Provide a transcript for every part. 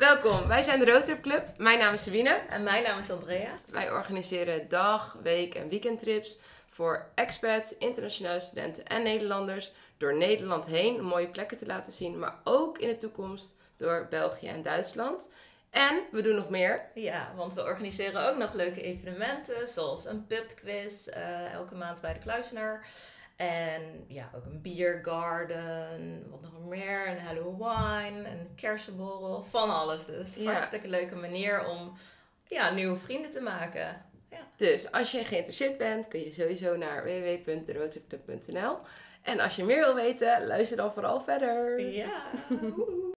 Welkom, wij zijn de Roadtrip Club. Mijn naam is Sabine. En mijn naam is Andrea. Wij organiseren dag, week en weekendtrips voor expats, internationale studenten en Nederlanders door Nederland heen om mooie plekken te laten zien, maar ook in de toekomst door België en Duitsland. En we doen nog meer. Ja, want we organiseren ook nog leuke evenementen, zoals een pubquiz uh, elke maand bij de Kluisenaar. En ja, ook een biergarden, wat nog meer, een Hello Wine, een kersenborrel, van alles dus. Ja. Hartstikke leuke manier om ja, nieuwe vrienden te maken. Ja. Dus als je geïnteresseerd bent, kun je sowieso naar www.roadtripclub.nl. En als je meer wil weten, luister dan vooral verder. Ja.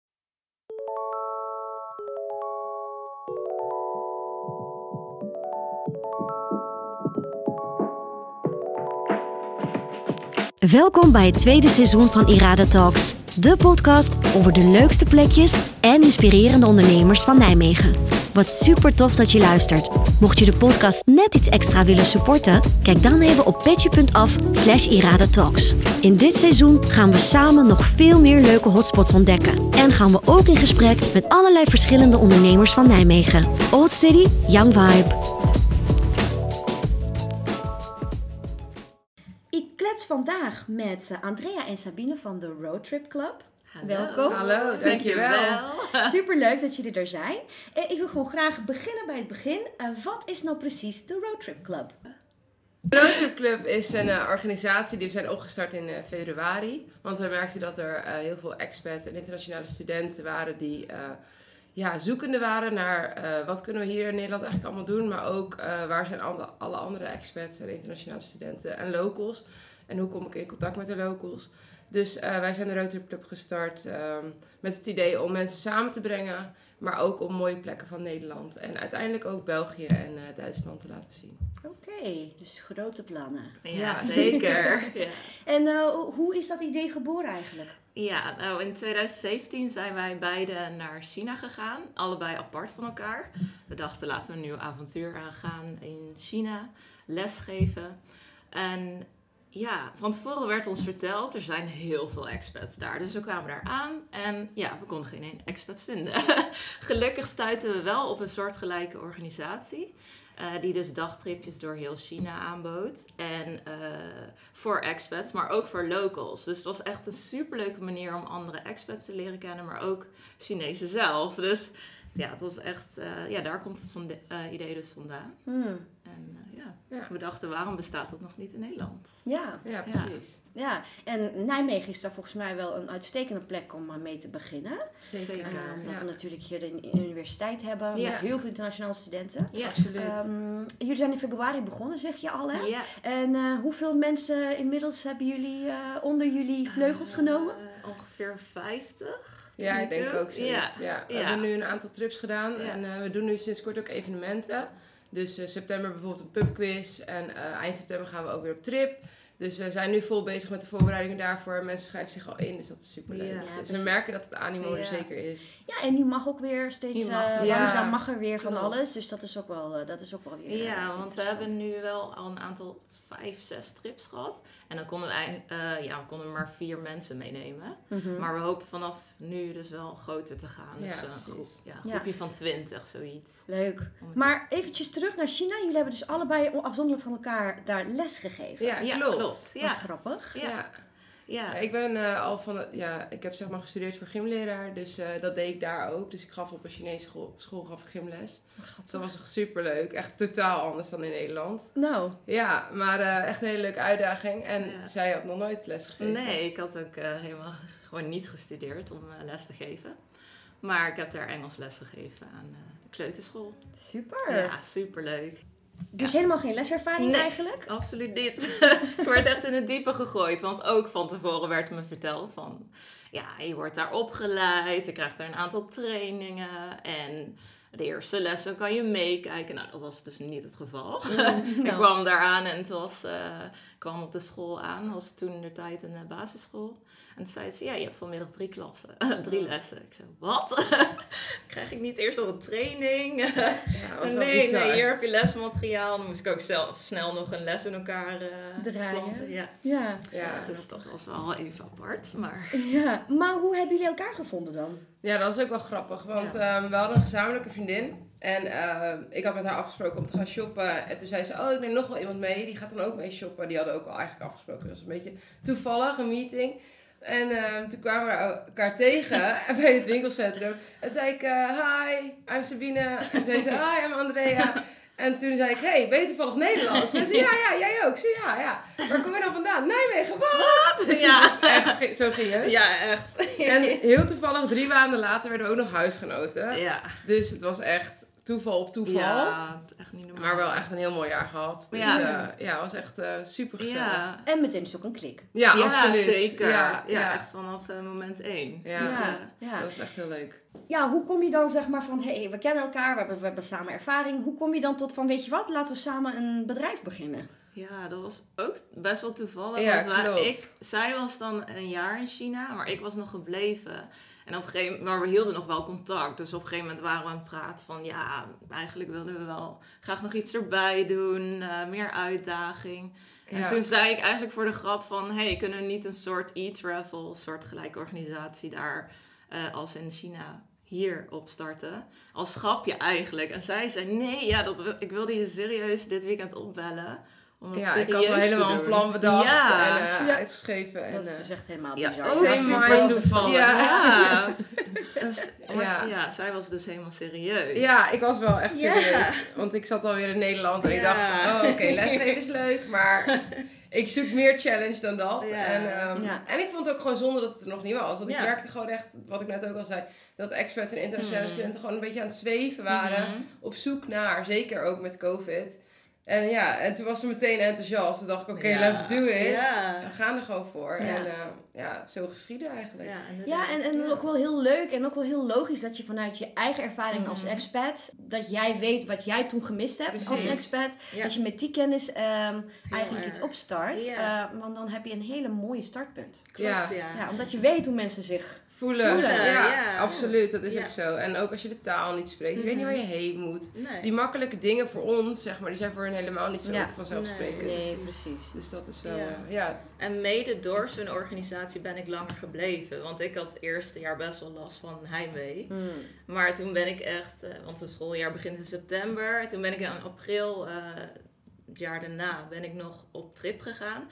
Welkom bij het tweede seizoen van Irada Talks, de podcast over de leukste plekjes en inspirerende ondernemers van Nijmegen. Wat super tof dat je luistert. Mocht je de podcast net iets extra willen supporten, kijk dan even op petje.af slash iradatalks. In dit seizoen gaan we samen nog veel meer leuke hotspots ontdekken. En gaan we ook in gesprek met allerlei verschillende ondernemers van Nijmegen. Old City, Young Vibe. Vandaag met eh, Andrea en Sabine van de Road Trip Club. Hallo. Welkom. Hallo, dankjewel. Superleuk dat jullie er zijn. Eh, ik wil gewoon graag beginnen bij het begin. Eh, wat is nou precies de Road Trip Club? De Road Trip Club is een organisatie die we zijn opgestart in februari. Want we merkten dat er heel veel expats en internationale studenten waren die ja, zoekende waren naar wat kunnen we hier in Nederland eigenlijk allemaal doen. Maar ook waar zijn alle, alle andere expats en internationale studenten en locals. En hoe kom ik in contact met de locals? Dus uh, wij zijn de Rotary Club gestart um, met het idee om mensen samen te brengen, maar ook om mooie plekken van Nederland en uiteindelijk ook België en uh, Duitsland te laten zien. Oké, dus grote plannen. Ja, zeker. ja. En uh, hoe is dat idee geboren eigenlijk? Ja, nou in 2017 zijn wij beide naar China gegaan, allebei apart van elkaar. We dachten laten we een nieuw avontuur aangaan in China, lesgeven. En ja, van tevoren werd ons verteld, er zijn heel veel expats daar. Dus we kwamen daar aan en ja, we konden geen één expat vinden. Gelukkig stuiten we wel op een soortgelijke organisatie. Uh, die dus dagtripjes door heel China aanbood. En uh, voor expats, maar ook voor locals. Dus het was echt een superleuke manier om andere expats te leren kennen, maar ook Chinezen zelf. Dus ja, het was echt, uh, ja, daar komt het van de, idee dus vandaan. Hmm. En ja. We dachten, waarom bestaat dat nog niet in Nederland? Ja, ja precies. Ja, en Nijmegen is daar volgens mij wel een uitstekende plek om mee te beginnen. Zeker. Uh, omdat we natuurlijk hier de universiteit hebben met heel veel internationale studenten. Ja, absoluut. Um, jullie zijn in februari begonnen, zeg je al, hè? Ja. En uh, hoeveel mensen inmiddels hebben jullie uh, onder jullie vleugels genomen? Ongeveer 50. Ja, ik denk ook zoiets. Ja. We hebben nu een aantal trips gedaan en we doen nu sinds kort ook evenementen. Dus uh, september bijvoorbeeld een pubquiz. En uh, eind september gaan we ook weer op trip. Dus we zijn nu vol bezig met de voorbereidingen daarvoor. Mensen schrijven zich al in, dus dat is super leuk. Ja, dus we merken dat het animo er zeker is. Ja, en nu mag ook weer steeds mag, uh, langzaam mag er weer van alles. Dus dat is ook wel, dat is ook wel weer. Ja, want we hebben nu wel al een aantal vijf, zes trips gehad. En dan konden we, uh, ja, we konden maar vier mensen meenemen. Mhm. Maar we hopen vanaf nu dus wel groter te gaan. Dus ja, een groep, ja, groepje van twintig, zoiets. Leuk. Maar eventjes terug naar China. Jullie hebben dus allebei afzonderlijk van elkaar daar les gegeven. Ja, klopt. Ja. Wat grappig. ja. Ja. Ik ben uh, al van ja, ik heb zeg maar gestudeerd voor gymleraar, dus uh, dat deed ik daar ook. Dus ik gaf op een Chinese school, school gaf ik gymles. Dus dat was echt super leuk. Echt totaal anders dan in Nederland. Nou. Ja, maar uh, echt een hele leuke uitdaging. En ja. zij had nog nooit les gegeven. Nee, ik had ook helemaal gewoon niet gestudeerd om les te geven. Maar ik heb daar Engels les gegeven aan de kleuterschool. Super. Ja, super Dus helemaal geen leservaring nee, eigenlijk? absoluut niet. ik werd echt in het diepe gegooid. Want ook van tevoren werd me verteld van... Ja, je wordt daar opgeleid. Je krijgt daar een aantal trainingen. En de eerste lessen kan je meekijken. Nou, dat was dus niet het geval. ik kwam daar aan en het was... Uh, kwam op de school aan. was toen in de tijd een basisschool. En toen zei ze, ja, je hebt vanmiddag drie klassen, drie lessen. Ik zei, wat? Krijg ik niet eerst op een training? Ja, nee, bizar. nee, hier heb je lesmateriaal. Dan moest ik ook zelf snel nog een les in elkaar eh Draaien. planten. Ja. Ja. Ja. Dus dat was wel even apart, maar... ja. Maar hoe hebben jullie elkaar gevonden dan? Ja, dat was ook wel grappig. Want Ja. ehm, we hadden een gezamenlijke vriendin. En ehm, ik had met haar afgesproken om te gaan shoppen. En toen zei ze, oh, ik neem nog wel iemand mee. Die gaat dan ook mee shoppen. Die hadden ook al eigenlijk afgesproken. Dat was een beetje toevallig, een meeting. En ehm, toen kwamen we elkaar tegen bij het winkelcentrum. En toen zei ik, eh, hi, I'm Sabine. En zei ze, hi, I'm Andrea. En toen zei ik, hey, ben je toevallig Nederlands? En ze zei, ja, ja, jij ook. Zei, ja, ja. Waar kom je dan vandaan? Nijmegen, wat? Ja, Echt, zo ging het. ja echt. En heel toevallig, drie maanden later, werden we ook nog huisgenoten. Ja. Dus het was echt toeval op toeval. Ja, echt niet normaal. Maar wel echt een heel mooi jaar gehad. Dus Ja. ja, ja het was echt super gezellig. Ja, En meteen dus ook een klik. ja, absoluut. zeker. Ja, Ja, ja. echt vanaf eh, moment één. Ja. Ja. eh, ja. Dat was echt heel leuk. Ja, hoe kom je dan zeg maar van, hé, hey, we kennen elkaar, we hebben, we hebben samen ervaring. Hoe kom je dan tot van, weet je wat, laten we samen een bedrijf beginnen? Ja, dat was ook best wel toevallig. Ja, want wij- ik, zij was dan een jaar in China, maar ik was nog gebleven. En op een gegeven moment, maar we hielden nog wel contact. Dus op een gegeven moment waren we aan het praten van, ja, eigenlijk wilden we wel graag nog iets erbij doen, eh, meer uitdaging. En Ja. toen zei ik eigenlijk voor de grap van, hey, kunnen we niet een soort e-travel, soort gelijke organisatie daar eh, als in China hier opstarten? Als grapje eigenlijk. En zij zei, nee, ja, dat, ik wilde je serieus dit weekend opbellen. Om Ja, ik had helemaal een plan bedacht Ja. en eh, Ja. uitgeschreven. En, Dat eh, is echt helemaal Ja, bizar. super mind. toevallig. Ja. Ja. Dus, Ja. ja. zij was dus helemaal serieus. ja, ik was wel echt Ja. serieus. Want ik zat alweer in Nederland en ik dacht, oh oké, lesgeven is leuk, maar ik zoek meer challenge dan dat. Ja. En, ehm, Ja. en ik vond het ook gewoon zonde dat het er nog niet was. Want ik Ja. merkte gewoon echt, wat ik net ook al zei, dat experts en internationale Mhm. studenten gewoon een beetje aan het zweven waren. Mhm. Op zoek naar, zeker ook met COVID. En ja, en toen was ze meteen enthousiast. Toen dacht ik, oké, Ja. let's do it. Ja. We gaan er gewoon voor. Ja. En eh, ja, zo geschieden eigenlijk. Ja, Ja, en, en ook wel heel leuk en ook wel heel logisch dat je vanuit je eigen ervaring als Mhm. expat, dat jij weet wat jij toen gemist hebt als expat, Ja. dat je met die kennis ehm, eigenlijk erg. iets opstart. Ja. Eh, want dan heb je een hele mooie startpunt. Klopt, Ja. ja. Ja, omdat je weet hoe mensen zich... Voelen. Voelen, Ja, ja. absoluut. Dat is Ja. ook zo. En ook als je de taal niet spreekt. Je weet niet Mhm. waar je heen moet. Nee. Die makkelijke dingen voor ons, zeg maar, die zijn voor hen helemaal niet zo vanzelfsprekend. Nee, precies. Dus dat is wel, Ja. ja. En mede door zijn organisatie ben ik langer gebleven. Want ik had het eerste jaar best wel last van heimwee. Mm. Maar toen ben ik echt, eh, want het schooljaar begint in september. Toen ben ik in april, eh, het jaar daarna, ben ik nog op trip gegaan.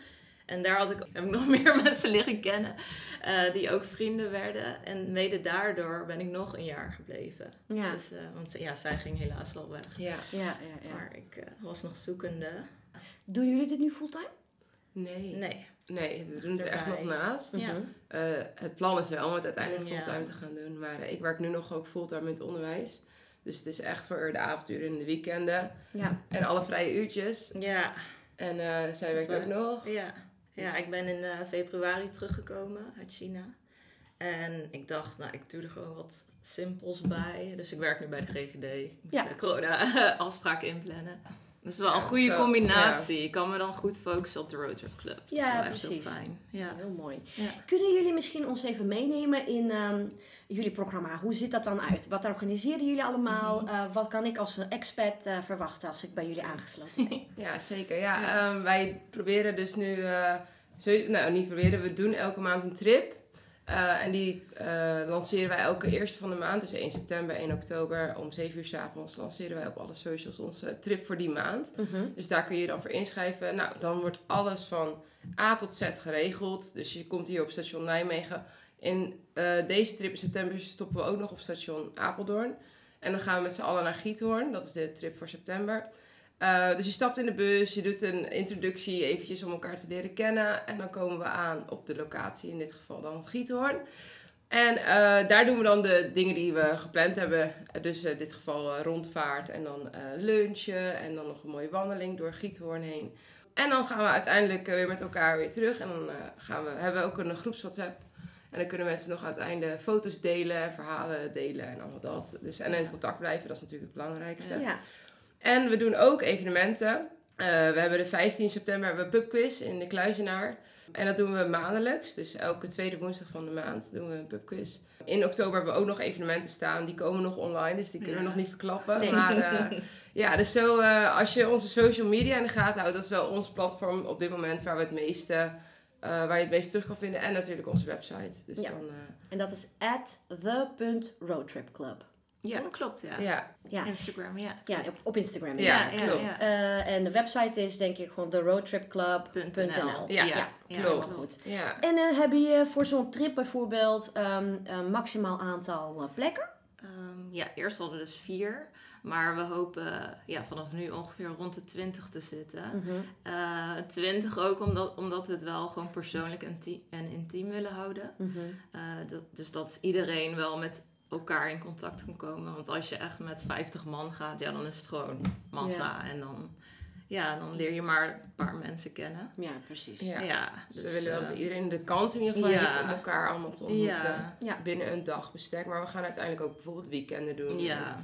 En daar had ik, heb ik nog meer mensen leren kennen eh, die ook vrienden werden. En mede daardoor ben ik nog een jaar gebleven. Ja. Dus, eh, want ja, zij ging helaas al weg. ja. Ja, ja, ja. Maar ik eh, was nog zoekende. Doen jullie dit nu fulltime? Nee. Nee. Nee, we doen het er echt nog naast. Ja. Het plan is wel om het uiteindelijk Ja. fulltime te gaan doen. Maar ik werk nu nog ook fulltime in het onderwijs. Dus het is echt voor de avonturen en de weekenden. Ja. En alle vrije uurtjes. Ja. En eh, zij is werkt ook nog. Ja. Ja, Dus- ik ben in eh, februari teruggekomen uit China. En ik dacht, nou, ik doe er gewoon wat simpels bij. Dus ik werk nu bij de GGD. Ik moet Ja. de corona-afspraken inplannen. Dat is wel een goede zo, combinatie. Ik kan me dan goed focussen op de Roadtrip Club. Dat Ja, is wel echt precies. heel fijn. Ja. Heel mooi. Kunnen jullie misschien ons even meenemen in ehm, jullie programma? Hoe ziet dat dan uit? Wat organiseren jullie allemaal? Mhm. Eh, wat kan ik als een expert eh, verwachten als ik bij jullie aangesloten ben? Ja, zeker. Ja, Ja. ehm, wij proberen dus nu, eh, zo, nou niet proberen, we doen elke maand een trip. En die lanceren wij elke eerste van de maand, dus 1 september, 1 oktober, om 7 uur s avonds lanceren wij op alle socials onze trip voor die maand. Mhm. Dus daar kun je dan voor inschrijven. Nou, dan wordt alles van A tot Z geregeld. Dus je komt hier op station Nijmegen. In eh, deze trip in september stoppen we ook nog op station Apeldoorn. En dan gaan we met z'n allen naar Giethoorn. Dat is de trip voor september. Eh, dus je stapt in de bus, je doet een introductie eventjes om elkaar te leren kennen. En dan komen we aan op de locatie, in dit geval dan Giethoorn. En eh, daar doen we dan de dingen die we gepland hebben. Dus in dit geval rondvaart en dan lunchen en dan nog een mooie wandeling door Giethoorn heen. En dan gaan we uiteindelijk weer met elkaar weer terug. En dan gaan we, hebben we ook een groeps WhatsApp. En dan kunnen mensen nog aan het einde foto's delen, verhalen delen en allemaal dat. Dus, en in contact blijven, dat is natuurlijk het belangrijkste. Ja. En we doen ook evenementen. Eh, we hebben de 15 september hebben we een pubquiz in de Kluizenaar. En dat doen we maandelijks. Dus elke tweede woensdag van de maand doen we een pubquiz. In oktober hebben we ook nog evenementen staan. Die komen nog online, dus die kunnen we nog niet verklappen. Nee. Maar eh, ja, dus zo, eh, als je onze social media in de gaten houdt, dat is wel ons platform op dit moment waar we het meeste, eh, waar je het meest terug kan vinden. En natuurlijk onze website. Dus Ja. dan, eh, En dat is at the.roadtripclub. Ja, klopt, ja. ja. Ja, Instagram, ja. ja op, op Instagram. Ja, ja, klopt. Eh, en de website is denk ik gewoon theroadtripclub.nl. Ja, ja, klopt. goed. Ja. En eh heb je voor zo'n trip bijvoorbeeld ehm, een maximaal aantal plekken? Ehm, ja, eerst hadden we dus vier. Maar we hopen ja, vanaf nu ongeveer rond de 20 te zitten. Eh 20 ook omdat, omdat we het wel gewoon persoonlijk en, ti- en intiem willen houden. Mhm. Eh, dat, dus dat iedereen wel met elkaar in contact kan komen. Want als je echt met 50 man gaat, ja, dan is het gewoon massa. En dan, ja, dan leer je maar een paar mensen kennen. Ja, precies. Ja. Ja, Dus we willen wel eh, dat iedereen de kans in ieder geval ja. heeft om elkaar allemaal te ontmoeten. ja. Binnen een dagbestek. Maar we gaan uiteindelijk ook bijvoorbeeld weekenden doen. ja,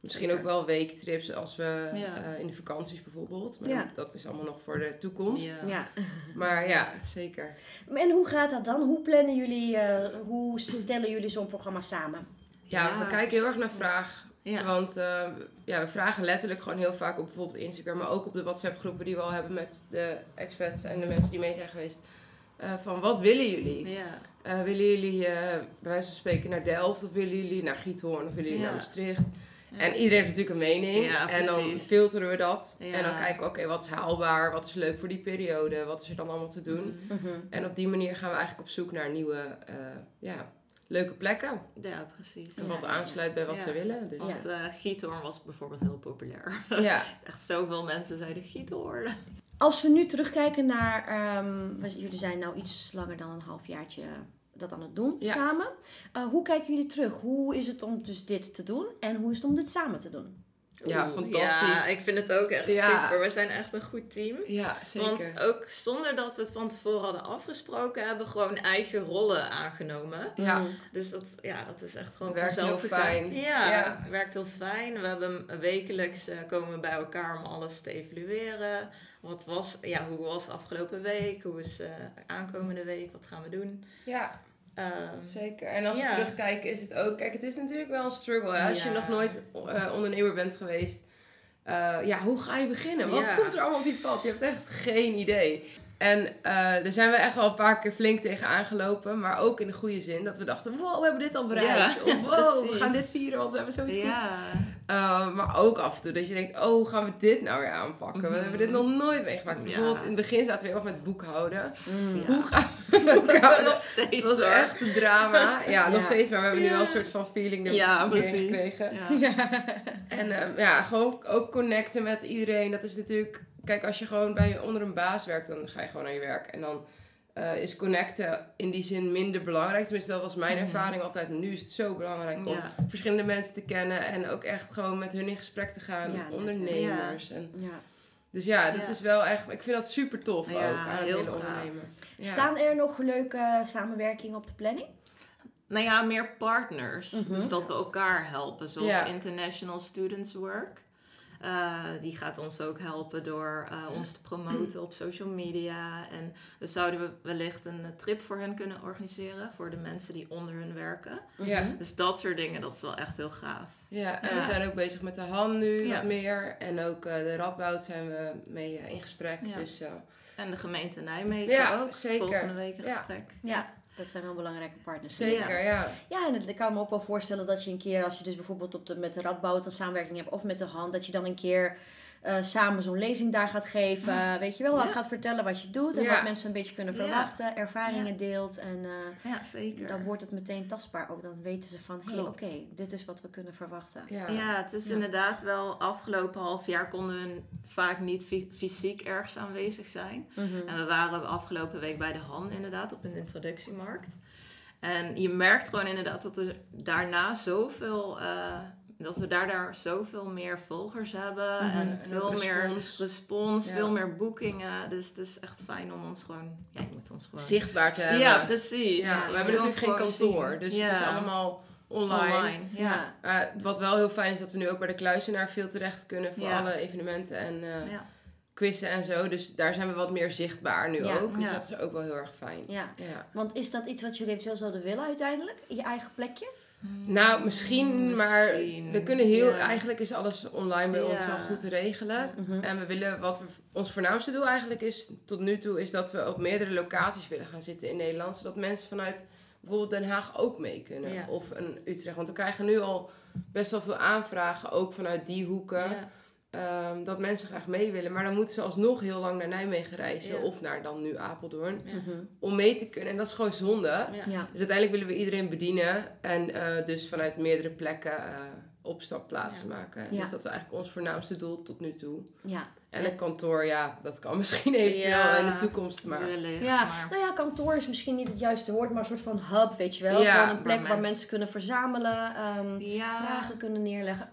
Misschien zeker. ook wel weektrips als we Ja. eh, in de vakanties bijvoorbeeld. Maar Ja. dat is allemaal nog voor de toekomst. Ja. Ja. Maar ja, zeker. En hoe gaat dat dan? Hoe plannen jullie, eh, hoe stellen jullie zo'n programma samen? Ja, Ja, we kijken heel erg naar vraag. Ja. Want eh, ja, we vragen letterlijk gewoon heel vaak op bijvoorbeeld Instagram, maar ook op de WhatsApp groepen die we al hebben met de expats en de mensen die mee zijn geweest. eh, van wat willen jullie? ja. Eh, willen jullie eh, bij wijze van spreken naar Delft of willen jullie naar Giethoorn of willen jullie Ja. naar Maastricht? En iedereen heeft natuurlijk een mening. Ja, en dan filteren we dat. Ja. En dan kijken we, oké, wat is haalbaar? Wat is leuk voor die periode? Wat is er dan allemaal te doen? Mm. Mhm. En op die manier gaan we eigenlijk op zoek naar nieuwe, eh, ja, leuke plekken. Ja, precies. En wat ja, aansluit bij wat Ja. ze willen. Dus. Want eh Giethoorn was bijvoorbeeld heel populair. Ja. Echt zoveel mensen zeiden Giethoorn. Als we nu terugkijken naar, ehm, jullie zijn nou iets langer dan een halfjaartje dat aan het doen Ja. samen. Eh, hoe kijken jullie terug? Hoe is het om dus dit te doen en hoe is het om dit samen te doen? Ja, Oeh, fantastisch. Ja, ik vind het ook echt Ja. super. We zijn echt een goed team. ja, zeker. Want ook zonder dat we het van tevoren hadden afgesproken, hebben we gewoon eigen rollen aangenomen. ja, Mm. Dus dat, ja, dat is echt gewoon Werkt vanzelf heel fijn. Ja, Ja. werkt heel fijn. We hebben wekelijks eh, komen we bij elkaar om alles te evalueren. Wat was, ja, hoe was de afgelopen week? Hoe is eh aankomende week? Wat gaan we doen? ja, Ehm, zeker. En als we Ja. terugkijken is het ook... Kijk, het is natuurlijk wel een struggle. Hè? Als je nog nooit eh, ondernemer bent geweest. eh, ja, hoe ga je beginnen? Wat Ja. komt er allemaal op je pad? Je hebt echt geen idee. En eh daar zijn we echt wel een paar keer flink tegen aangelopen. Maar ook in de goede zin. Dat we dachten, wow, we hebben dit al bereikt. Of wow, we gaan dit vieren, want we hebben zoiets goeds. Uh, maar ook af en toe dat je denkt, oh, hoe gaan we dit nou weer aanpakken? We Mhm. hebben dit nog nooit meegemaakt. Ja. Bijvoorbeeld in het begin zaten we heel erg met boekhouden. Mm. Ja. Hoe gaan we boekhouden? nog steeds Dat was hoor. echt een drama. Ja, nog steeds, maar we hebben nu wel een soort van feeling er Ja, precies. gekregen. Ja. En ehm, ja, gewoon ook connecten met iedereen. Dat is natuurlijk, kijk, als je gewoon bij onder een baas werkt, dan ga je gewoon naar je werk. En dan eh, is connecten in die zin minder belangrijk. Tenminste, dat was mijn Mhm. ervaring altijd. Nu is het zo belangrijk om Ja. verschillende mensen te kennen en ook echt gewoon met hun in gesprek te gaan. Ja, ondernemers. En, Ja. dus ja, dat Ja. is wel echt, ik vind dat super tof Ja, ook aan het heel hele ondernemen. Ja. Staan er nog leuke samenwerkingen op de planning? Nou ja, meer partners. Mhm. Dus dat we elkaar helpen. Zoals Ja. International Students Work. Eh, die gaat ons ook helpen door eh, ons te promoten op social media. En we zouden we wellicht een eh, trip voor hen kunnen organiseren. Voor de mensen die onder hun werken. Ja. Dus dat soort dingen, dat is wel echt heel gaaf. Ja, en Ja. we zijn ook bezig met de HAN nu Ja. wat meer. En ook eh, de Radboud zijn we mee in gesprek. Ja. Dus eh, En de gemeente Nijmegen Ja, ook. zeker. Volgende week een Ja. gesprek. Ja, dat zijn wel belangrijke partners. zeker, ja. Ja, en ik kan me ook wel voorstellen dat je een keer, als je dus bijvoorbeeld op de, met de Radboud een samenwerking hebt of met de hand, dat je dan een keer eh, samen zo'n lezing daar gaat geven. Weet je wel, Ja. gaat vertellen wat je doet en Ja. wat mensen een beetje kunnen Ja. verwachten, ervaringen Ja. deelt. En eh, Ja, zeker. dan wordt het meteen tastbaar ook. Dan weten ze van, hé, hey, oké, dit is wat we kunnen verwachten. Ja. Ja, het is Ja. inderdaad wel afgelopen half jaar konden we vaak niet fy- fysiek ergens aanwezig zijn. Mhm. En we waren afgelopen week bij de Han inderdaad op een introductiemarkt. En je merkt gewoon inderdaad dat er daarna zoveel, eh, dat we daardoor zoveel meer volgers hebben. Mhm. En En veel meer respons. respons, Ja. veel meer boekingen. Dus het is echt fijn om ons gewoon, ja, je moet ons gewoon... Zichtbaar te hebben. Ja, precies. Ja, we hebben natuurlijk geen kantoor. zien. Dus het is allemaal online. online. Ja. Wat wel heel fijn is dat we nu ook bij de kluizenaar veel terecht kunnen voor alle evenementen. En Ja. quizzen en zo. Dus daar zijn we wat meer zichtbaar nu ook. Dus dat is ook wel heel erg fijn. Ja. Ja. Want is dat iets wat jullie eventueel zouden willen uiteindelijk? Je eigen plekje? Nou, misschien, maar we kunnen heel... ja. Eigenlijk is alles online bij ons wel goed te regelen. Mhm. En we willen, wat we, ons voornaamste doel eigenlijk is, tot nu toe, is dat we op meerdere locaties willen gaan zitten in Nederland. Zodat mensen vanuit bijvoorbeeld Den Haag ook mee kunnen. Ja. Of een Utrecht. Want we krijgen nu al best wel veel aanvragen, ook vanuit die hoeken. Ehm, dat mensen graag mee willen. Maar dan moeten ze alsnog heel lang naar Nijmegen reizen. Ja. Of naar dan nu Apeldoorn. Ja. Mhm. Om mee te kunnen. En dat is gewoon zonde. Ja. Dus uiteindelijk willen we iedereen bedienen. En eh, dus vanuit meerdere plekken eh, opstapplaatsen Ja. maken. Ja. Dus dat is eigenlijk ons voornaamste doel tot nu toe. Ja. En een kantoor, ja, dat kan misschien eventueel Ja. in de toekomst. Maar Wellicht, Ja, maar... nou ja, kantoor is misschien niet het juiste woord, maar een soort van hub, weet je wel. Gewoon een plek waar waar mensen- kunnen verzamelen, ehm, Ja, vragen kunnen neerleggen.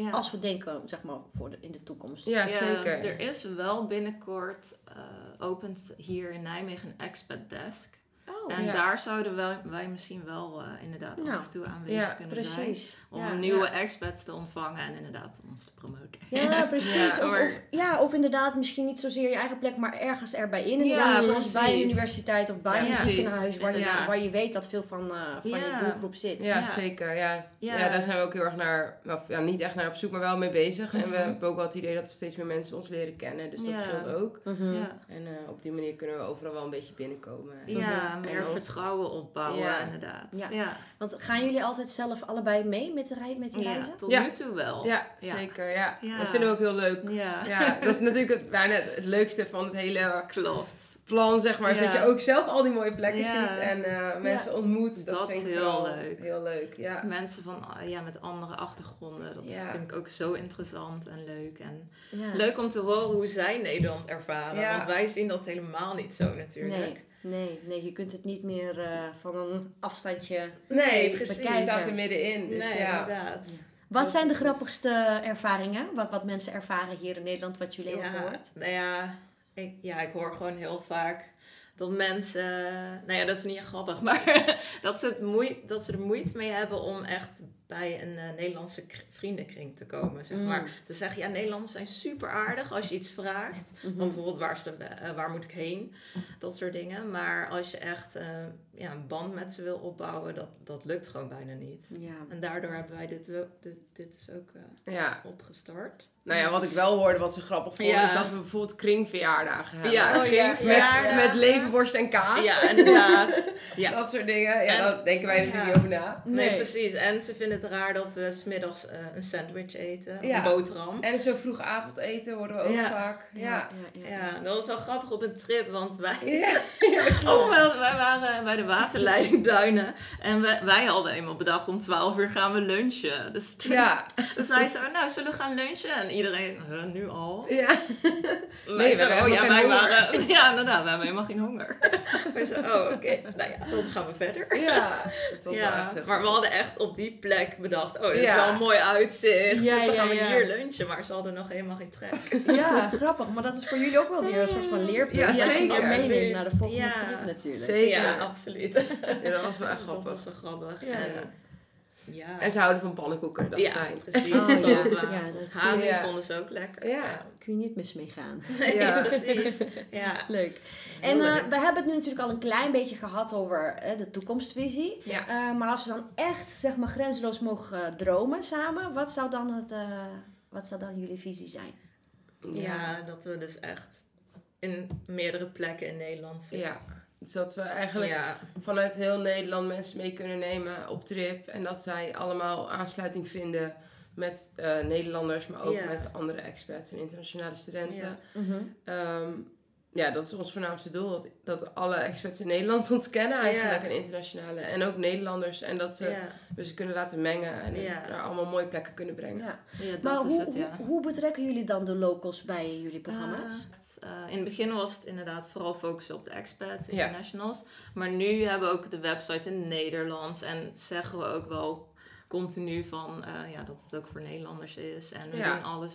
Ja. Als we denken, zeg maar, voor de, in de toekomst. ja, Ja, zeker. Er is wel binnenkort eh opent hier in Nijmegen een expat desk. Oh, En ja. daar zouden wij, wij misschien wel eh, inderdaad Nou, af en toe aanwezig ja, kunnen zijn. precies. Om ja. nieuwe Ja. expats te ontvangen en inderdaad ons te promoten. Ja, precies. Ja, of, of, ja, of inderdaad misschien niet zozeer je eigen plek, maar ergens erbij in. Inderdaad, Ja, zoals bij een universiteit of bij Ja, een ziekenhuis, waar, je- waar je weet dat veel van, eh, van je doelgroep zit. Ja, Ja. zeker. Ja. Ja. Ja. daar zijn we ook heel erg naar, of, ja, niet echt naar op zoek, maar wel mee bezig. En we Mhm. hebben ook wel het idee dat we steeds meer mensen ons leren kennen. Dus dat scheelt ook. Mhm. Ja, En eh, op die manier kunnen we overal wel een beetje binnenkomen. ja En meer ons- vertrouwen opbouwen Ja. inderdaad. Ja. Ja, Want gaan jullie altijd zelf allebei mee met, de rei met die Ja, reizen? tot Ja. nu toe wel. Ja, Ja. zeker. Ja. Ja. Dat vinden we ook heel leuk. Ja. Ja, dat is natuurlijk het, bijna het leukste van het hele klopt. plan, zeg maar. is Ja. Dat je ook zelf al die mooie plekken Ja. ziet en eh, mensen ontmoet. Dat, Dat vind ik is heel leuk. Heel leuk, ja. Mensen van, ah, ja, met andere achtergronden, dat Ja. vind ik ook zo interessant en leuk. En Ja. leuk om te horen hoe zij Nederland ervaren. Ja. Want wij zien dat helemaal niet zo natuurlijk. Nee, nee, nee, je kunt het niet meer eh, van een afstandje. Nee, precies. Je staat er middenin. Dus nee, ja. inderdaad. Wat zijn de grappigste ervaringen? Wat, wat mensen ervaren hier in Nederland, wat jullie hebben Ja, gehoord? nou ja ik, ja, ik hoor gewoon heel vaak dat mensen, nou ja, dat is niet grappig, maar dat ze, het moe, dat ze er moeite mee hebben om echt bij een eh, Nederlandse vriendenkring te komen, zeg Mm. maar. Ze zeggen, ja, Nederlanders zijn super aardig als je iets vraagt. Mhm. Van bijvoorbeeld, waar, is de, eh, waar moet ik heen? Dat soort dingen. Maar als je echt eh, ja, een band met ze wil opbouwen, dat, dat lukt gewoon bijna niet. Ja. En daardoor hebben wij dit, ook- dit, dit is ook eh, ja. opgestart. Nou ja, wat ik wel hoorde, wat ze grappig vonden, Ja. is dat we bijvoorbeeld kringverjaardagen hebben. Ja, Oh, ja. Met, kringverjaardagen. met levenworst en kaas. Ja, inderdaad. Ja. Dat soort dingen. Ja, En- daar denken wij natuurlijk Ja. niet over na. Nee, Nee. precies. En ze vinden het raar dat we smiddags eh een sandwich eten. Ja. Een boterham. En zo vroeg avondeten horen we ook Ja. vaak. Ja. ja, ja. Ja, dat was wel grappig op een trip, want wij, Ja. oh, wij, wij waren bij de waterleiding Duinen en wij, wij hadden eenmaal bedacht om 12 uur gaan we lunchen. Dus, Ja. dus wij zeiden, nou zullen we gaan lunchen? En iedereen, "Huh, nu al? ja. Wij we zo, hebben oh ja, helemaal wij geen waren, ja inderdaad, we hebben helemaal geen honger. wij zo, oh oké, nou ja, dan gaan we verder. Ja. Dat was wel Ja, echt heel maar we hadden echt op die plek bedacht, oh, dit is wel een mooi uitzicht. Ja, dus dan ja, gaan we ja. hier lunchen. Maar ze hadden nog helemaal geen trek. Ja, grappig. Maar dat is voor jullie ook wel weer een soort van leerpunt. Ja, dat je zeker. meeneemt Absoluut. naar de volgende Ja. trip natuurlijk. Zeker. Ja, absoluut. Ja, dat was wel echt Dat grappig. was wel grappig. Ja. En, ja. En ze houden van pannenkoeken, dat is ja, fijn. precies. Oh, ja. Ja, dat. Haring vonden ze ook lekker. Ja. Kun je niet mis mee gaan. Nee, Ja. precies. Ja. Leuk. En eh, we hebben het nu natuurlijk al een klein beetje gehad over eh, de toekomstvisie. Ja. Eh, maar als we dan echt zeg maar grenzeloos mogen eh, dromen samen, wat zou dan, het, eh, wat zou dan jullie visie zijn? ja, dat we dus echt in meerdere plekken in Nederland zitten. Ja. Dus dat we eigenlijk Ja. vanuit heel Nederland mensen mee kunnen nemen op trip. En dat zij allemaal aansluiting vinden met eh, Nederlanders, maar ook Ja. met andere expats en internationale studenten. Ja. Mhm. Ehm, ja, dat is ons voornaamste doel. Dat, dat alle expats in Nederland ons kennen eigenlijk. Ja. En internationale. En ook Nederlanders. En dat ze, Ja. we ze kunnen laten mengen. En Ja. naar allemaal mooie plekken kunnen brengen. Ja. ja, dat Maar is hoe, het, ja. hoe, hoe betrekken jullie dan de locals bij jullie programma's? Uh, in het begin was het inderdaad vooral focussen op de expats, Ja. internationals. Maar nu hebben we ook de website in het Nederlands. En zeggen we ook wel continu van eh, ja, dat het ook voor Nederlanders is. En we Ja. doen alles.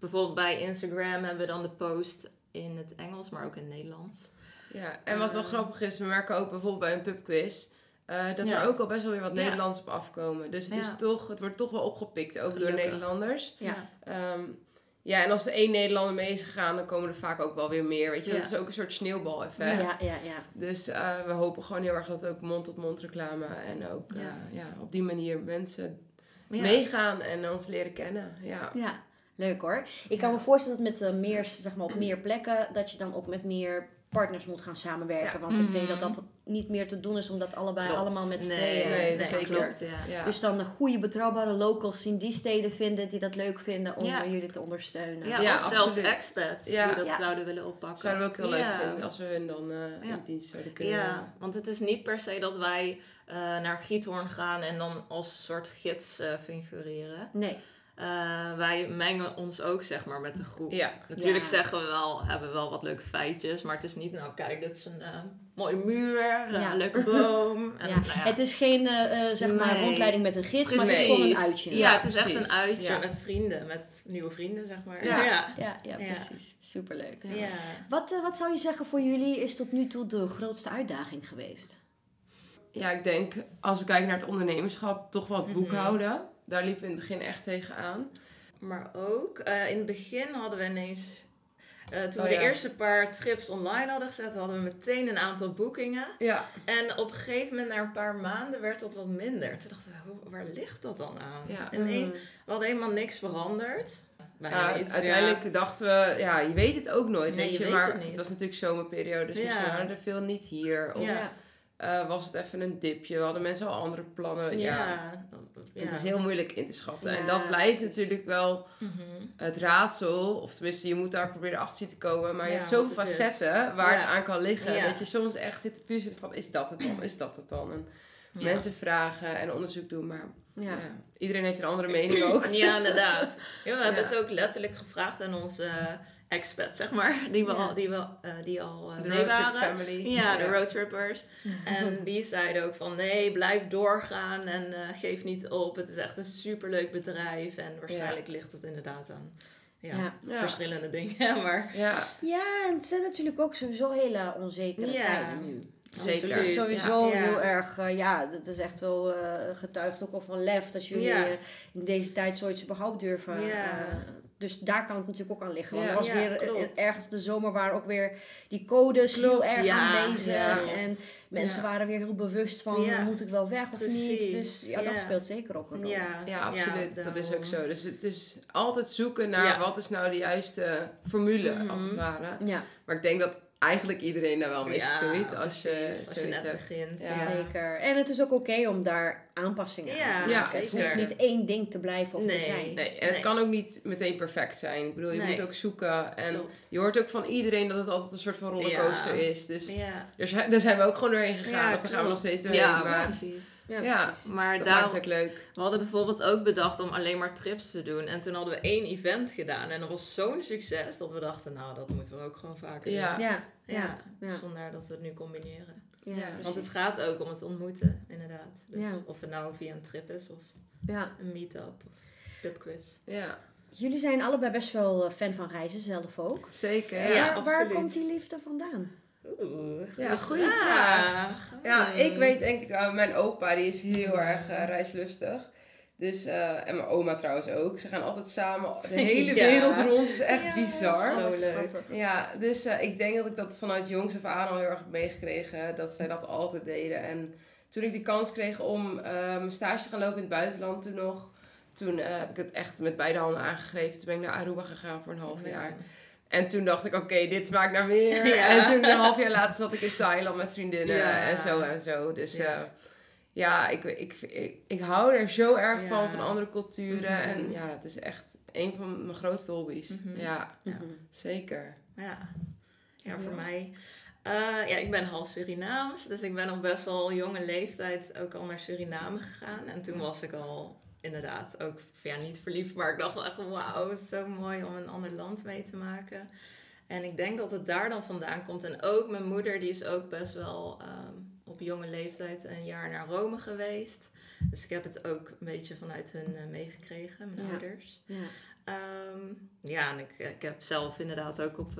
Bijvoorbeeld bij Instagram hebben we dan de post in het Engels, maar ook in het Nederlands. Ja, en wat wel Eh. grappig is, we merken ook bijvoorbeeld bij een pubquiz. eh, dat Ja. er ook al best wel weer wat Ja. Nederlands op afkomen. Dus het, is toch, het wordt toch wel opgepikt, ook door. Nederlanders. Ja. Ehm, Ja, en als er één Nederlander mee is gegaan, dan komen er vaak ook wel weer meer. Weet je, dat is ook een soort sneeuwbaleffect. Ja, ja, ja. Dus eh, we hopen gewoon heel erg dat ook mond-tot-mond reclame en ook Ja. op die manier mensen meegaan en ons leren kennen. Ja. Ja, leuk hoor. Ik kan me voorstellen dat met eh, meer, zeg maar, op meer plekken, dat je dan ook met meer partners moet gaan samenwerken. Ja. Want ik denk dat Mhm. dat niet meer te doen is om dat allebei Klopt. allemaal met z'n nee, tweeën nee, zeker. klopt, ja. Ja. Dus dan een goede, betrouwbare locals in die steden vinden die dat leuk vinden om Ja. jullie te ondersteunen. Ja, Ja, of zelfs expats Ja. die dat Ja. zouden willen oppakken. Zouden we ook heel Ja. leuk vinden als we hun dan eh Ja. in dienst zouden kunnen Ja, want het is niet per se dat wij eh, naar Giethoorn gaan en dan als soort gids eh, figureren. Nee. Eh, wij mengen ons ook zeg maar met de groep. Ja. Natuurlijk Ja. zeggen we wel, hebben we wel wat leuke feitjes, maar het is niet, nou kijk, dit is een eh, mooie muur, eh, Ja. een leuke boom. En, Ja. nou ja. Het is geen eh, eh, zeg maar rondleiding met een gids, maar het is gewoon een uitje. Ja, Ja, het is echt een uitje Ja. met vrienden, met nieuwe vrienden zeg maar. Ja. ja. Ja, ja, Ja. precies. Superleuk. Ja. Wat, eh, wat zou je zeggen voor jullie is tot nu toe de grootste uitdaging geweest? Ja, ik denk als we kijken naar het ondernemerschap, toch wel het Mhm. boekhouden. Daar liepen we in het begin echt tegenaan. Maar ook, eh, in het begin hadden we ineens, eh, toen Oh, we de ja. eerste paar trips online hadden gezet, hadden we meteen een aantal boekingen. Ja, En op een gegeven moment, na een paar maanden, werd dat wat minder. Toen dachten we, waar ligt dat dan aan? Ja. Ineens, Mm. we hadden helemaal niks veranderd. Bijna Ja, niet. uiteindelijk dachten we, ja, je weet het ook nooit, Nee, weet je maar het niet. het was natuurlijk zomerperiode, dus Ja. misschien waren er veel niet hier. Of eh, was het even een dipje, we hadden mensen al andere plannen. Ja. Ja. Het is heel moeilijk in te schatten. Ja, en dat blijft precies. natuurlijk wel Mhm. het raadsel. Of tenminste, je moet daar proberen achter zien te komen. Maar je hebt zoveel facetten waar Ja. het aan kan liggen. Ja. Dat je soms echt zit te puzzelen van, is dat het dan? Is dat het dan? En Ja. mensen vragen en onderzoek doen. Maar Ja. ja. iedereen heeft een andere mening ook. Ja, inderdaad. Ja, we hebben het ook letterlijk gevraagd aan onze uh, expats, zeg maar. Die, we Ja. al, die, we, eh, die al uh, De mee waren. family. Ja, de roadtrippers. En die zeiden ook van nee, blijf doorgaan en eh, geef niet op. Het is echt een superleuk bedrijf en waarschijnlijk ligt het inderdaad aan ja, verschillende dingen. Maar Ja, Ja, en het zijn natuurlijk ook sowieso hele onzekere Ja. tijden nu. Zeker. Het is sowieso Ja. heel erg, eh, ja, dat is echt wel eh, getuigd ook al van lef dat jullie Ja. eh, in deze tijd zoiets überhaupt durven. Ja. Dus daar kan het natuurlijk ook aan liggen. Want Ja. er was Ja, weer eh, klopt. ergens de zomer waren ook weer die codes heel erg Ja, aanwezig. ja. en mensen Ja. waren weer heel bewust van Ja. moet ik wel weg of niet. Dus ja, dat speelt zeker ook een rol. ja, ja, absoluut. dat is ook zo. Dus het is altijd zoeken naar Ja. wat is nou de juiste formule, als het Mhm. ware. Ja, Maar ik denk dat eigenlijk iedereen daar wel mee Ja, stoeit als je, precies. Als je net hebt. begint. Ja. zeker. En het is ook oké om daar aanpassingen Ja, aan te Ja, maken. het hoeft niet één ding te blijven of te zijn. Nee, en het Nee. kan ook niet meteen perfect zijn. Ik bedoel, je Nee. moet ook zoeken. En Klopt. je hoort ook van iedereen dat het altijd een soort van rollercoaster Ja. is. Dus daar zijn we ook gewoon doorheen gegaan. Ja, of daar gaan we nog steeds doorheen. ja maar precies. Ja. Maar dat daar, maakt het ook leuk. we hadden bijvoorbeeld ook bedacht om alleen maar trips te doen. En toen hadden we één event gedaan. En dat was zo'n succes dat we dachten, nou, dat moeten we ook gewoon vaker Ja. doen. Ja, Ja, ja, ja. Vandaar dat we het nu combineren. ja, Ja, Want het gaat ook om het ontmoeten, inderdaad. Dus Ja. of het nou via een trip is of Ja. een meet-up of pubquiz. Ja, Jullie zijn allebei best wel eh, fan van reizen, zelf ook. zeker. Ja, Ja, waar, komt die liefde vandaan? Oeh, Ja, goeie vraag. Ja, ik weet denk ik, uh, mijn opa die is heel erg uh, reislustig. Dus, uh, en mijn oma trouwens ook. Ze gaan altijd samen de hele Ja. wereld rond. Het is echt Ja, bizar. Zo leuk. schattig. Ja, dus uh, ik denk dat ik dat vanuit jongs af aan al heel erg heb meegekregen. Dat zij dat altijd deden. En toen ik de kans kreeg om uh, mijn stage te gaan lopen in het buitenland toen nog. Toen uh, heb ik het echt met beide handen aangegrepen. Toen ben ik naar Aruba gegaan voor een half jaar. En toen dacht ik, oké, dit smaakt naar meer. Ja. En toen een half jaar later zat ik in Thailand met vriendinnen Ja. en zo en zo. Dus Ja. ja, ja ik, ik, ik, ik hou er zo erg van, van andere culturen. Mhm. En ja, het is echt een van mijn grootste hobby's. Mhm. Ja, Ja. Zeker. Ja, ja voor mij. Eh, ja, ik ben half Surinaams, dus ik ben op best wel jonge leeftijd ook al naar Suriname gegaan. En toen was ik al inderdaad ook, ja, niet verliefd, maar ik dacht wel echt, wauw, het is zo mooi om een ander land mee te maken. En ik denk dat het daar dan vandaan komt. En ook mijn moeder, die is ook best wel ehm, op jonge leeftijd een jaar naar Rome geweest. Dus ik heb het ook een beetje vanuit hun eh, meegekregen, mijn Ja. ouders. Ja. Ehm, ja, en ik, ik heb zelf inderdaad ook op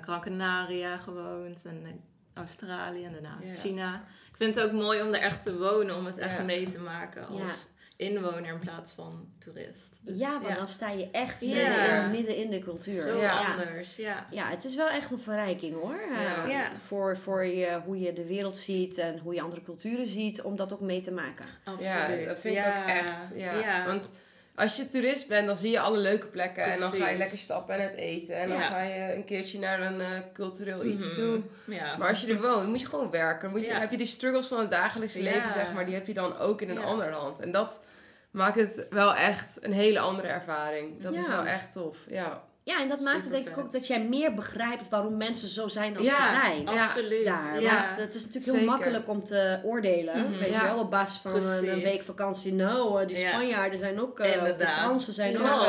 Gran Canaria gewoond en Australië en daarna Ja. China. Ik vind het ook mooi om er echt te wonen, om het echt mee te maken als Ja. Inwoner in plaats van toerist. Dus Ja, maar dan sta je echt Ja. midden, in, midden in de cultuur. Zo Ja. anders, ja. Ja, het is wel echt een verrijking hoor. Ja. Eh, Ja. Voor, voor je, hoe je de wereld ziet en hoe je andere culturen ziet, om dat ook mee te maken. Absoluut. Ja, dat vind ik Ja. ook echt. Ja. Ja. Want als je toerist bent, dan zie je alle leuke plekken. En dan ga je lekker stappen en het eten. En dan Ja. ga je een keertje naar een eh, cultureel iets Mhm. toe. Ja. Maar als je er woont, moet je gewoon werken. Moet je, Ja. heb je die struggles van het dagelijkse Ja. leven, zeg maar, die heb je dan ook in een ander land. En dat maakt het wel echt een hele andere ervaring. Dat is wel echt tof. Ja, Ja, en dat maakt het denk ik ook dat jij meer begrijpt waarom mensen zo zijn als Ja. ze zijn. Ja. Absoluut. Daar, ja. want het is natuurlijk heel Zeker. makkelijk om te oordelen. Mhm. Weet Ja. je wel, op basis van een, een Precies. week vakantie. Nou, eh, die Ja. Spanjaarden zijn ook, eh, de. Fransen zijn ook. Ja.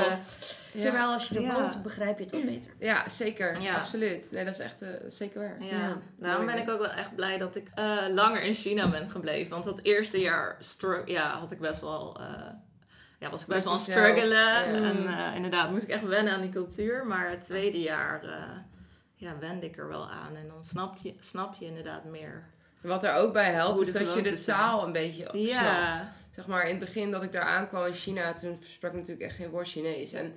eh, terwijl als je er Ja. woont, begrijp je het wel beter. ja zeker. Ja. Absoluut. Nee, dat is echt eh, zeker waar. Ja, Ja, daarom ben ik ook wel echt blij dat ik eh, langer in China ben gebleven. Want dat eerste jaar stru- ja, had ik best wel, eh, ja, was ik best wel aan het struggelen. ja. En eh, inderdaad moest ik echt wennen aan die cultuur. Maar het tweede jaar eh, ja, wende ik er wel aan. En dan snap je, snap je inderdaad meer. Wat er ook bij helpt, is dat je de zijn. taal een beetje snapt. Ja, zeg maar in het begin dat ik daar aankwam in China, toen sprak ik natuurlijk echt geen woord Chinees. En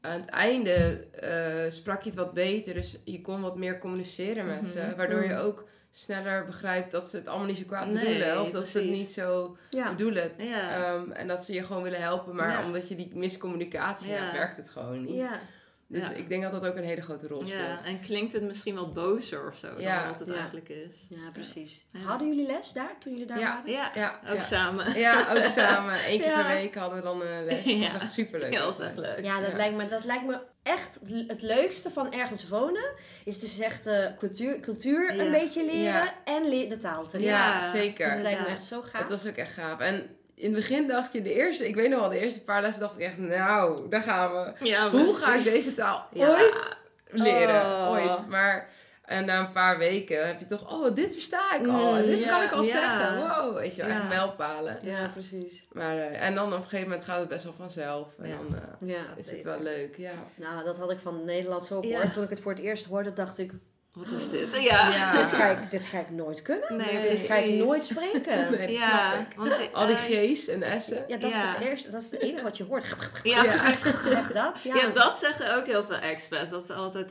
aan het einde eh, sprak je het wat beter, dus je kon wat meer communiceren met ze. Mhm. Waardoor je Mhm. ook sneller begrijpt dat ze het allemaal niet zo kwaad Nee, bedoelen. Of dat ze het niet zo Ja. bedoelen. ja. Ehm, en dat ze je gewoon willen helpen, maar Ja. omdat je die miscommunicatie Ja. hebt, werkt het gewoon niet. Ja. Dus Ja. ik denk dat dat ook een hele grote rol speelt. ja, en klinkt het misschien wat bozer of zo Ja. dan wat het Ja. eigenlijk is. ja, precies. Ja. Hadden jullie les daar, toen jullie daar Ja. waren? Ja, Ja, ook ja. samen. Ja, ook samen. Eén keer Ja. per week hadden we dan een les. Dat was echt superleuk. Ja, dat is echt leuk. Ja, dat, Ja. Lijkt me, dat lijkt me echt het- leukste van ergens wonen. Is dus echt de cultuur, cultuur Ja. een beetje leren Ja. en le- de taal te leren. Ja. zeker. Dat lijkt me echt zo gaaf. Het was ook echt gaaf. En in het begin dacht je, de eerste, ik weet nog wel, de eerste paar lessen dacht ik echt, nou, daar gaan we. Ja, Hoe ga ik deze taal Ja. ooit leren? Oh. Ooit. Maar en na een paar weken heb je toch, oh, dit versta ik al. En dit Mm, kan ja, ik al ja. zeggen. Wow, weet je wel, Ja. echt mijlpalen. Ja, precies. Maar, eh, en dan op een gegeven moment gaat het best wel vanzelf. En Ja. dan eh, Ja. is het wel leuk, ja. Nou, dat had ik van Nederland zo Ja. gehoord. Toen ik het voor het eerst hoorde, dacht ik... Wat is dit? Ja. Ja. Dit, ga ik, dit ga ik nooit kunnen. Nee, Nee. Dit ga ik nooit spreken. Nee, dat Ja, snap ik. want Al die eh, G's en S'en. Ja, dat, Is Ja. het eerste, dat is het enige wat je hoort. Ja, Ja. precies. Echt dat? Ja. Ja, dat zeggen ook heel veel expats. Dat ze altijd...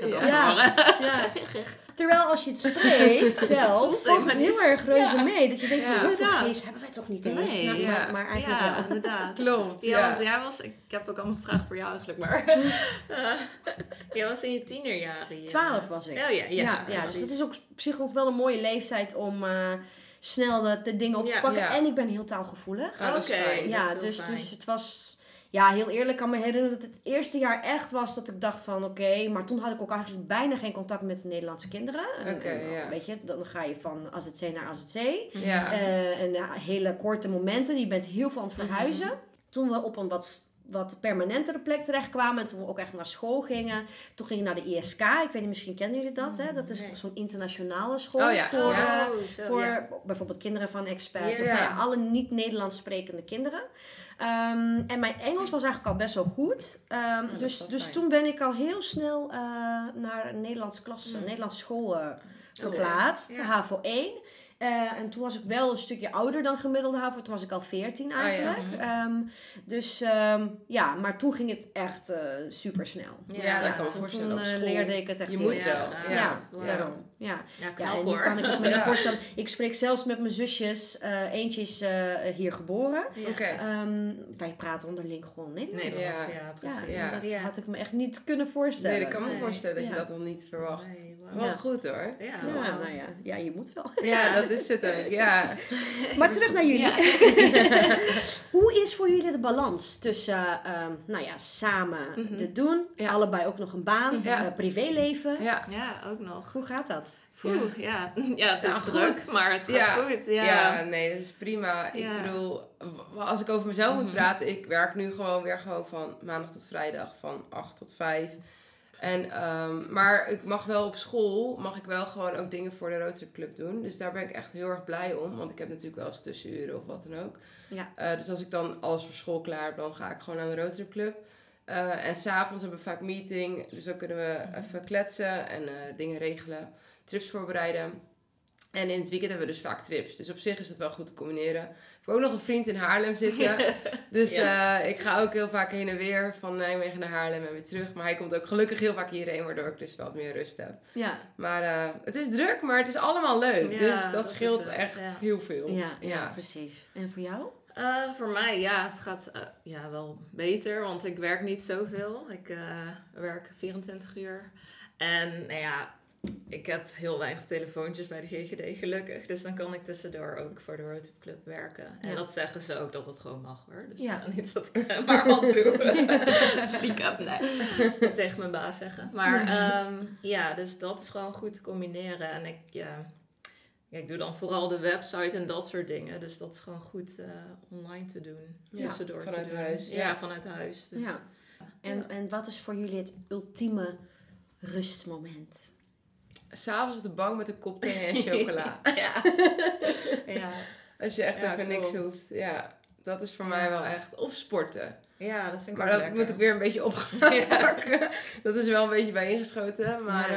Ja. Ja. Ja. Terwijl als je het spreekt zelf, Voelt valt het heel erg reuze Ja. mee. Dat je denkt, Ja. G's hebben wij toch niet eens? Nee, Nou, ja. maar, maar eigenlijk ja, wel. inderdaad. Klopt, Ja, ja. want jij was... Ik heb ook allemaal vragen voor jou eigenlijk, maar... eh, jij was in je tienerjaren. Twaalf was ik. Oh ja, ja. ja, ja, dus het is ook op zich ook wel een mooie leeftijd om eh, snel de, de dingen op te Ja. pakken. Ja. En ik ben heel taalgevoelig. Is Oké. ja, dus, fijn. dus het was... Ja, heel eerlijk kan me herinneren dat het het eerste jaar echt was dat ik dacht van oké, maar toen had ik ook eigenlijk bijna geen contact met de Nederlandse kinderen. En- Oké. Weet je, dan ga je van AZC naar AZC. Ja. Eh, en ja, hele korte momenten. Je bent heel veel aan het verhuizen. Toen we op een wat, wat permanentere plek terechtkwamen. En toen we ook echt naar school gingen. Toen ging ik naar de ISK. Ik weet niet, misschien kennen jullie dat. Hè? Dat is Nee. toch zo'n internationale school. Oh ja, Voor, ja. eh, Oh, zo, voor ja. bijvoorbeeld kinderen van expats. Ja. Of nou ja, alle niet-Nederlands sprekende kinderen. Ehm, en mijn Engels was eigenlijk al best wel goed. Ehm, dus dus fijn. toen ben ik al heel snel eh, naar een Nederlandse klas, een Nederlandse school eh, geplaatst. Ja. HAVO 1. Eh, en toen was ik wel een stukje ouder dan gemiddelde HAVO. Toen was ik al 14 Ah, ja. eigenlijk. Ehm, dus ehm, ja, maar toen ging het echt super snel. Ja, dat kan me toen, voorstellen. toen Op eh, school. leerde ik het echt Je heel moet wel. Ja, Ja, Ja. Wauw. daarom. Ja. Ja, Ja, knap en nu hoor. kan ik het me Ja. voorstellen. Ik spreek zelfs met mijn zusjes. eh, eentje is eh, hier geboren. Ja. Oké. Ehm, wij praten onderling gewoon Nederlands. Nederlands, Ja. ja, Ja, precies. Ja. dat Ja. had ik me echt niet kunnen voorstellen. Nee, dat kan me Nee. voorstellen dat je dat nog niet verwacht. Nee. Wel Ja. goed hoor. Ja, nou ja. ja, je moet wel. Ja, dat is het ook. Ja. Maar terug naar jullie. Ja. Hoe is voor jullie de balans tussen, ehm, nou ja, samen Mhm. dit doen, Ja. allebei ook nog een baan, Ja. eh, privéleven? Ja. Ja, ook nog. Hoe gaat dat? Oeh, ja. Ja, het is Ja, druk, goed. maar het gaat Ja. goed. Ja. Ja. nee, dat is prima. Ik bedoel, als ik over mezelf moet Mhm. praten, ik werk nu gewoon weer gewoon van maandag tot vrijdag van 8 tot 5. En, ehm, maar ik mag wel op school, mag ik wel gewoon ook dingen voor de Rotary Club doen. Dus daar ben ik echt heel erg blij om, want ik heb natuurlijk wel eens tussenuren of wat dan ook. Ja. Eh, dus als ik dan alles voor school klaar heb, dan ga ik gewoon aan de Rotary Club. Eh, en s'avonds hebben we vaak meeting, dus dan kunnen we even kletsen en eh, dingen regelen, trips voorbereiden. En in het weekend hebben we dus vaak trips. Dus op zich is het wel goed te combineren. Ik heb ook nog een vriend in Haarlem zitten. Dus Ja. eh, ik ga ook heel vaak heen en weer van Nijmegen naar Haarlem en weer terug. Maar hij komt ook gelukkig heel vaak hierheen, waardoor ik dus wat meer rust heb. Ja, Maar eh, het is druk, maar het is allemaal leuk. Ja, dus dat, scheelt echt ja. heel veel. ja, ja. precies. En voor jou? Eh, voor mij, ja, het gaat ja, wel beter, want ik werk niet zoveel. Ik eh, werk 24 uur. En nou ja, ik heb heel weinig telefoontjes bij de GGD gelukkig. Dus dan kan ik tussendoor ook voor de Roadtrip Club werken. En Ja. dat zeggen ze ook dat dat gewoon mag hoor. Dus Ja. ja. niet dat ik maar wat doe. Stiekem, nee. Tegen mijn baas zeggen. Maar ehm, ja, dus dat is gewoon goed te combineren. En ik, ja... Ja, ik doe dan vooral de website en dat soort dingen. Dus dat is gewoon goed eh, online te doen. Ja, tussendoor te vanuit doen. huis, Ja, ja. vanuit huis. Dus. Ja. En, en wat is voor jullie het ultieme rustmoment? S'avonds op de bank met een kop thee en chocola. ja. ja. Als je echt Ja, even niks hoeft. Ja, dat is voor mij wel echt. Of sporten. ja, dat vind ik Maar ook dat lekker. moet ik weer een beetje op gaan pakken. Dat is wel een beetje bij ingeschoten. Maar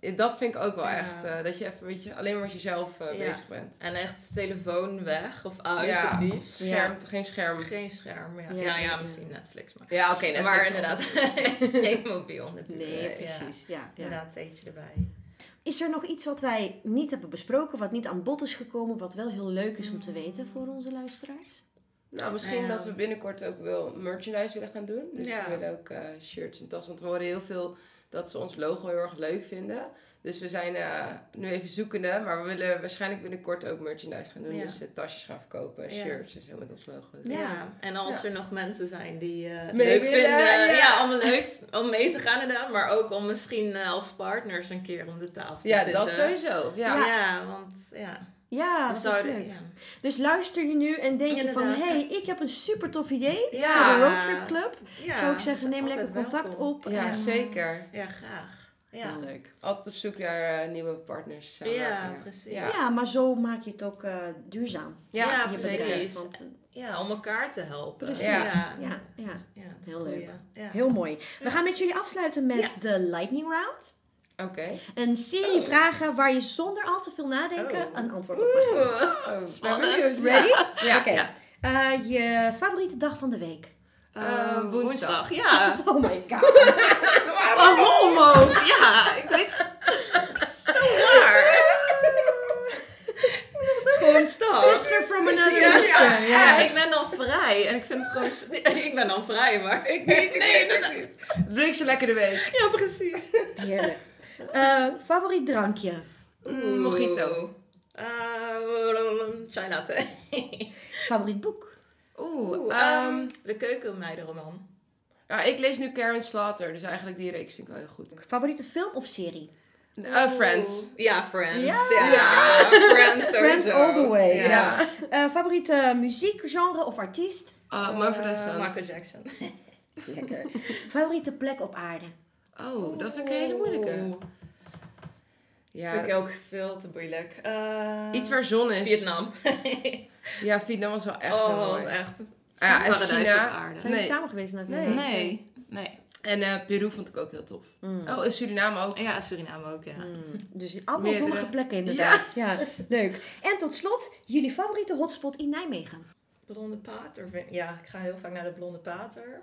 eh, dat vind ik ook wel echt. eh, dat je even weet je, alleen maar met jezelf eh, bezig bent. En echt telefoon weg of uit Ja. het liefst. Scherm, Geen scherm. Geen scherm. Ja, Ja. ja, misschien Netflix. Maar, Ja, oké. Netflix maar inderdaad, geen mobiel. Nee, precies. Ja, ja. Inderdaad, theetje erbij. Is er nog iets wat wij niet hebben besproken, wat niet aan bod is gekomen, wat wel heel leuk is om te weten voor onze luisteraars? Nou, misschien Ja. dat we binnenkort ook wel merchandise willen gaan doen. Dus Ja. we willen ook eh, shirts en tassen. Want we horen heel veel dat ze ons logo heel erg leuk vinden. Dus we zijn eh, nu even zoekende. Maar we willen waarschijnlijk binnenkort ook merchandise gaan doen. Ja. Dus eh, tasjes gaan verkopen, Ja. shirts en zo met ons logo. Ja. Ja. en als Ja. er nog mensen zijn die eh Mee leuk willen, vinden, ja. ja. om leuk om mee te gaan inderdaad, maar ook om misschien als partners een keer om de tafel te Ja, zitten. dat sowieso. Ja. Ja, want ja, Ja, dat is leuk. ja. Dus luister je nu en denk je van, hé, hey, ik heb een super tof idee Ja. voor de Roadtrip Club. Ja, Zou ik zeggen, neem lekker contact welkom. op. Ja, en- zeker. Ja, graag. Ja, Heel leuk. Altijd op zoek naar eh, nieuwe partners. ja, precies. Ja. Ja. Ja, maar zo maak je het ook eh, duurzaam. Ja, Ja, je precies. eh, om elkaar te helpen. Precies. Ja. ja. ja, ja, Ja, Heel leuk. Ja. heel mooi. We gaan met jullie afsluiten met Ja. de Lightning Round. Oké. Een serie Oh. vragen waar je zonder al te veel nadenken Oh. een antwoord op mag geven. Oh, Spannend. Ready? Ja. Oké. Ja. Eh, je favoriete dag van de week? Eh, woensdag. woensdag, ja. Oh my god. Waarom ook? Ja, ik weet het. Zo raar. Het is gewoon dag. Sister from another Ja, sister. ja. Ja. Ja, ik ben dan vrij en ik vind het gewoon... Ik ben dan vrij, maar ik weet nee, het niet. Drink ze lekker de week. Ja, precies. Heerlijk. Eh, favoriet drankje? Mm, mojito. Uh, chai latte. Favoriet boek? Oeh, Oeh, ehm, ehm, de keukenmeidenroman. ja, ik lees nu Karen Slater, dus eigenlijk die reeks vind ik wel heel goed. Favoriete film of serie? Eh, Friends. Ja, Friends. Ja. Ja, Ja. Friends all the way. Ja. Ja. Eh, favoriete muziekgenre of artiest? Uh, Eh, Sons. Michael Jackson. Lekker. favoriete plek op aarde? Oh, dat vind ik een hele moeilijke. Ja, Vind ik ook veel te moeilijk. Eh, iets waar zon is. Vietnam. Ja, Vietnam was wel echt heel oh, was echt Ah ja, en paradijs China. op aarde. Zijn Nee. jullie samen geweest naar. Vietnam? Nee, nee. En eh, Peru vond ik ook heel tof. Mm. Oh, en Suriname ook. Ja, Suriname ook, ja. Mm. Dus allemaal Meerdere. zonnige plekken inderdaad. Ja. leuk. En tot slot, jullie favoriete hotspot in Nijmegen? Blonde Pater. Ja, ik ga heel vaak naar de Blonde Pater.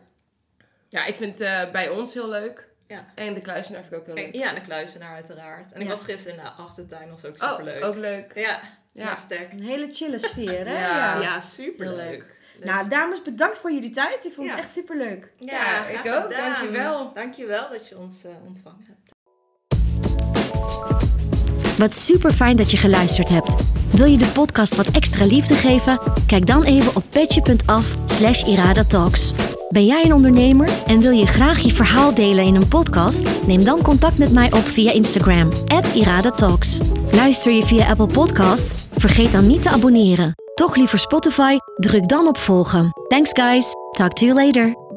Ja, ik vind eh, bij ons heel leuk. Ja. En de kluizenaar vind ik ook heel En, leuk. ja, de kluizenaar uiteraard. En ik Ja. was gisteren in de achtertuin, was ook Oh, superleuk. ook leuk. Ja, Ja. ja. sterk. Een hele chille sfeer, hè? Ja. Ja, superleuk. Leuk. Leuk. Nou, dames, bedankt voor jullie tijd. Ik vond het Ja. echt super leuk. Ja, graag ik ook. gedaan. Dankjewel. Dankjewel dat je ons eh, ontvangen hebt. Wat super fijn dat je geluisterd hebt. Wil je de podcast wat extra liefde geven? Kijk dan even op petje.af slash iradatalks. Ben jij een ondernemer en wil je graag je verhaal delen in een podcast? Neem dan contact met mij op via Instagram, iradatalks. Luister je via Apple Podcasts? Vergeet dan niet te abonneren. Toch liever Spotify? Druk dan op volgen. Thanks guys, talk to you later.